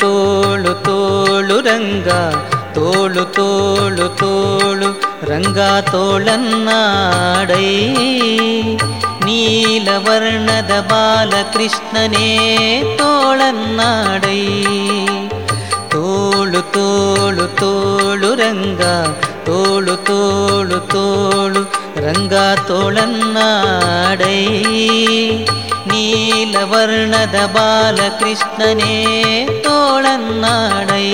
తోళు తోళు రంగా తోళు తోళు తోళు రంగా తోళన్నాడై நீலவர்ணத பாலகிருஷ்ணனே தோழநாடை தோழு தோழு தோழு ரங்கா தோழு தோழு தோழு ರಂಗ ತೋಳನ್ನಾಡೈ ನೀಲವರ್ಣದ ಬಾಲಕೃಷ್ಣನೇ ತೋಳನ್ನಾಡೈ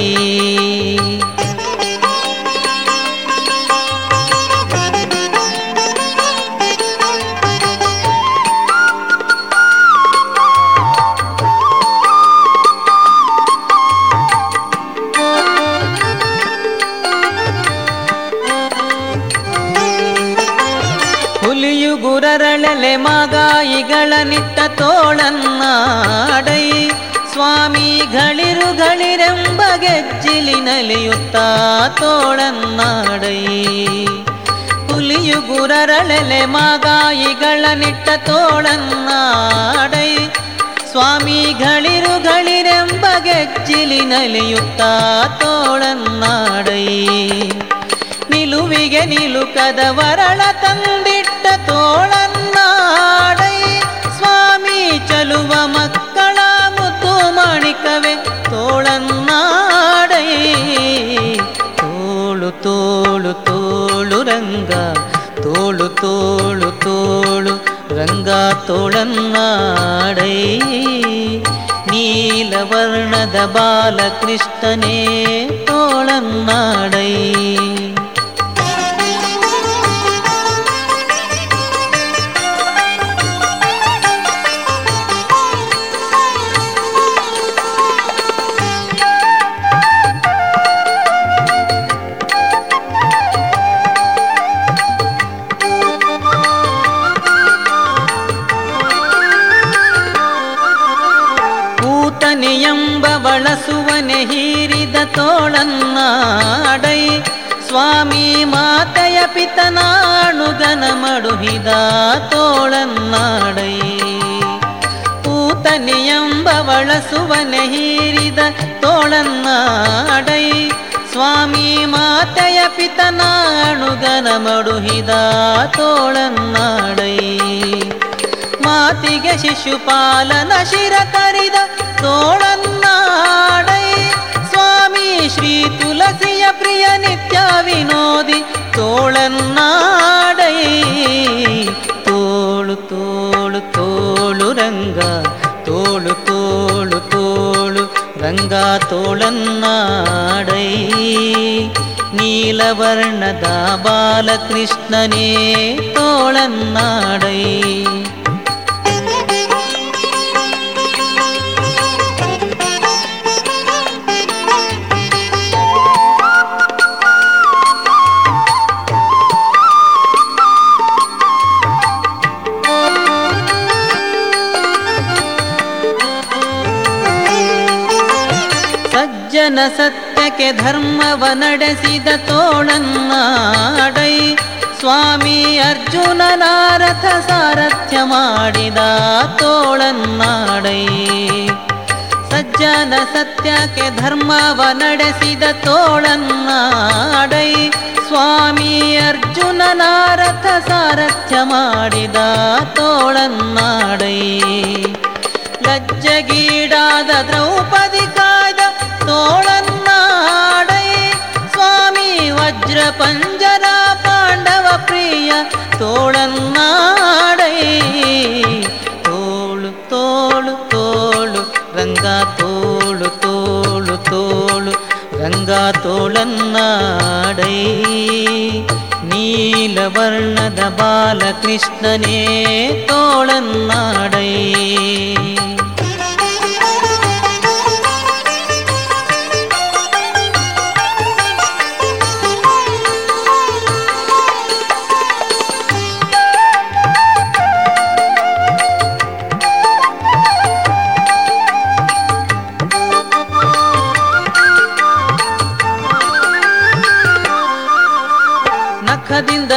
ಹುಲಿಯು ಗುರರಳಲೆ ಮಾಗಾಯಿಗಳ ನಿಟ್ಟ ತೋಳನ್ನಾಡೈ. ಸ್ವಾಮಿಗಳಿರು ಗಳಿರೆಂಬ ಗೆಜ್ಜಿಲಿನಲಿಯುತ್ತ ತೋಳನ್ನಾಡೈ. ಹುಲಿಯು ಗುರರಳಲೆ ಮಾಗಾಯಿಗಳ ನಿಟ್ಟ ತೋಳನ್ನಾಡೈ. ಸ್ವಾಮಿಗಳಿರು ಗಳಿರೆಂಬ ಗೆಜ್ಜಿಲಿನಲಿಯುತ್ತ ತೋಳನ್ನಾಡೈ. ನಿಲುವಿಗೆ ನಿಲುಕದ ವರಳ ತಂದಿಟ್ಟ ತೋಳನ್ನಾಡೈ ಸ್ವಾಮಿ ಚಲುವ ಮಕ್ಕಳ ಮುತ್ತು ಮಾಣಿಕವೇ ತೋಳನ್ನಾಡೈ ತೋಳು ತೋಳು ತೋಳು ರಂಗ ತೋಳು ತೋಳು ತೋಳು ರಂಗ ತೋಳನ್ನಾಡೈ ನೀಲವರ್ಣದ ಬಾಲಕೃಷ್ಣನೇ ತೋಳನ್ನಾಡೈ ಕೂತನೆಯೆಂಬ ಬಳಸುವನೆ ಹೀರಿದ ತೋಳನ್ನಾಡೈ. ಸ್ವಾಮಿ ಮಾತೆಯ ಪಿತನಾಣುಗನ ಮಡುಹಿದ ತೋಳನ್ನಾಡೈ. ಕೂತನೆಯೆಂಬ ಬಳಸುವನೆ ಹೀರಿದ ತೋಳನ್ನಾಡೈ. ಸ್ವಾಮಿ ಮಾತೆಯ ಪಿತನಾಣುಗನ ಮಡುಹಿದ ತೋಳನ್ನಾಡೈ. ಮಾತಿಗೆ ಶಿಶುಪಾಲನ ಶಿರ ಕರಿದ ತೋಳನ್ನಾಡೈ ಸ್ವಾಮಿ ಶ್ರೀ ತುಳಸಿಯ ಪ್ರಿಯ ನಿತ್ಯ ವಿನೋದಿ ತೋಳನ್ನಾಡೈ ತೋಳು ತೋಳು ತೋಳು ರಂಗ ತೋಳು ತೋಳು ತೋಳು ರಂಗ ತೋಳನ್ನಾಡೈ ನೀಲವರ್ಣದ ಬಾಲಕೃಷ್ಣನೇ ತೋಳನ್ನಾಡೈ ಸಜ್ಜನ ಸತ್ಯಕ್ಕೆ ಧರ್ಮವ ನಡೆಸಿದ ತೋಳನ್ನಾಡೈ. ಸ್ವಾಮಿ ಅರ್ಜುನನಾರಥ ಸಾರಥ್ಯ ಮಾಡಿದ ತೋಳನ್ನಾಡೈ. ಸಜ್ಜನ ಸತ್ಯಕ್ಕೆ ಧರ್ಮವ ನಡೆಸಿದ ತೋಳನ್ನಾಡೈ. ಸ್ವಾಮಿ ಅರ್ಜುನನಾರಥ ಸಾರಥ್ಯ ಮಾಡಿದ ತೋಳನ್ನಾಡೈ. ಲಜ್ಜಗೀಡಾದ சோழன் நாடை. சுவாமி வஜ்ர பஞ்சரா பாண்டவ பிரிய தோழன் நாடை. தோழு தோழு தோழு ரங்கா தோழு தோழு தோழு ரங்கா தோழன் நாடை. நீலவர்ணத பாலகிருஷ்ணனே தோழன் நாடை.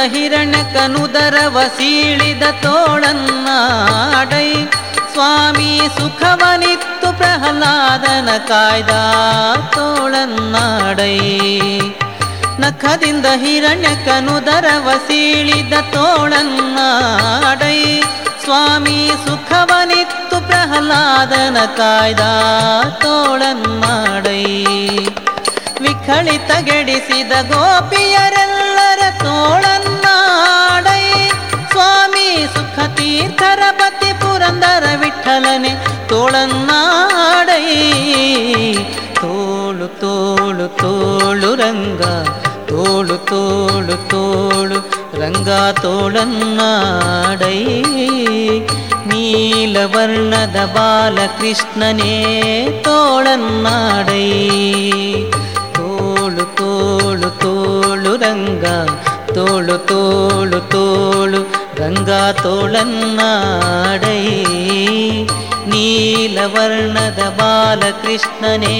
ನಖದಿಂದ ಹಿರಣ್ಯಕನುದರವ ವಸೀಳಿದ ತೋಳನ್ನಾಡೈ. ಸ್ವಾಮಿ ಸುಖವನಿತ್ತು ಪ್ರಹ್ಲಾದನ ಕಾಯ್ದ ತೋಳನ್ನ ತೋಳನ್ನಾಡೈ. ನಖದಿಂದ ವಸೀಳಿದ ಸೀಳಿದ ತೋಳನ್ನಾಡೈ. ಸ್ವಾಮಿ ಸುಖವನಿತ್ತು ಪ್ರಹ್ಲಾದನ ಕಾಯ್ದ ತೋಳನ್ನಾಡೈ. ವಿಖಳಿತಗೆಡಿಸಿದ ಗೋಪಿಯರೆಲ್ಲರ ತೋಳನ್ನಾಡೈ ಪುರಂದರ ವಿಠಲನೆ ತೋಳನ್ನಾಡೈ ತೋಳು ತೋಳು ತೋಳು ರಂಗ ತೋಳು ತೋಳು ತೋಳು ರಂಗ ತೋಳನ್ನಾಡೈ ನೀಲವರ್ಣದ ಬಾಲಕೃಷ್ಣನೇ ತೋಳನ್ನಾಡೈ ತೋಳು ತೋಳು ತೋಳು ರಂಗ ತೋಳು ತೋಳು ತೋಳು ரங்கா தோழன் நாடை நீலவர்ணத பாலகிருஷ்ணனே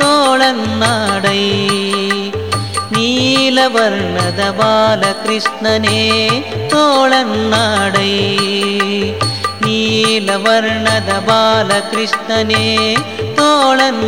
தோழன் நாடை நீலவர்ணத பாலகிருஷ்ணனே தோழன் நாடை நீலவர்ணத பாலகிருஷ்ணனே தோழன்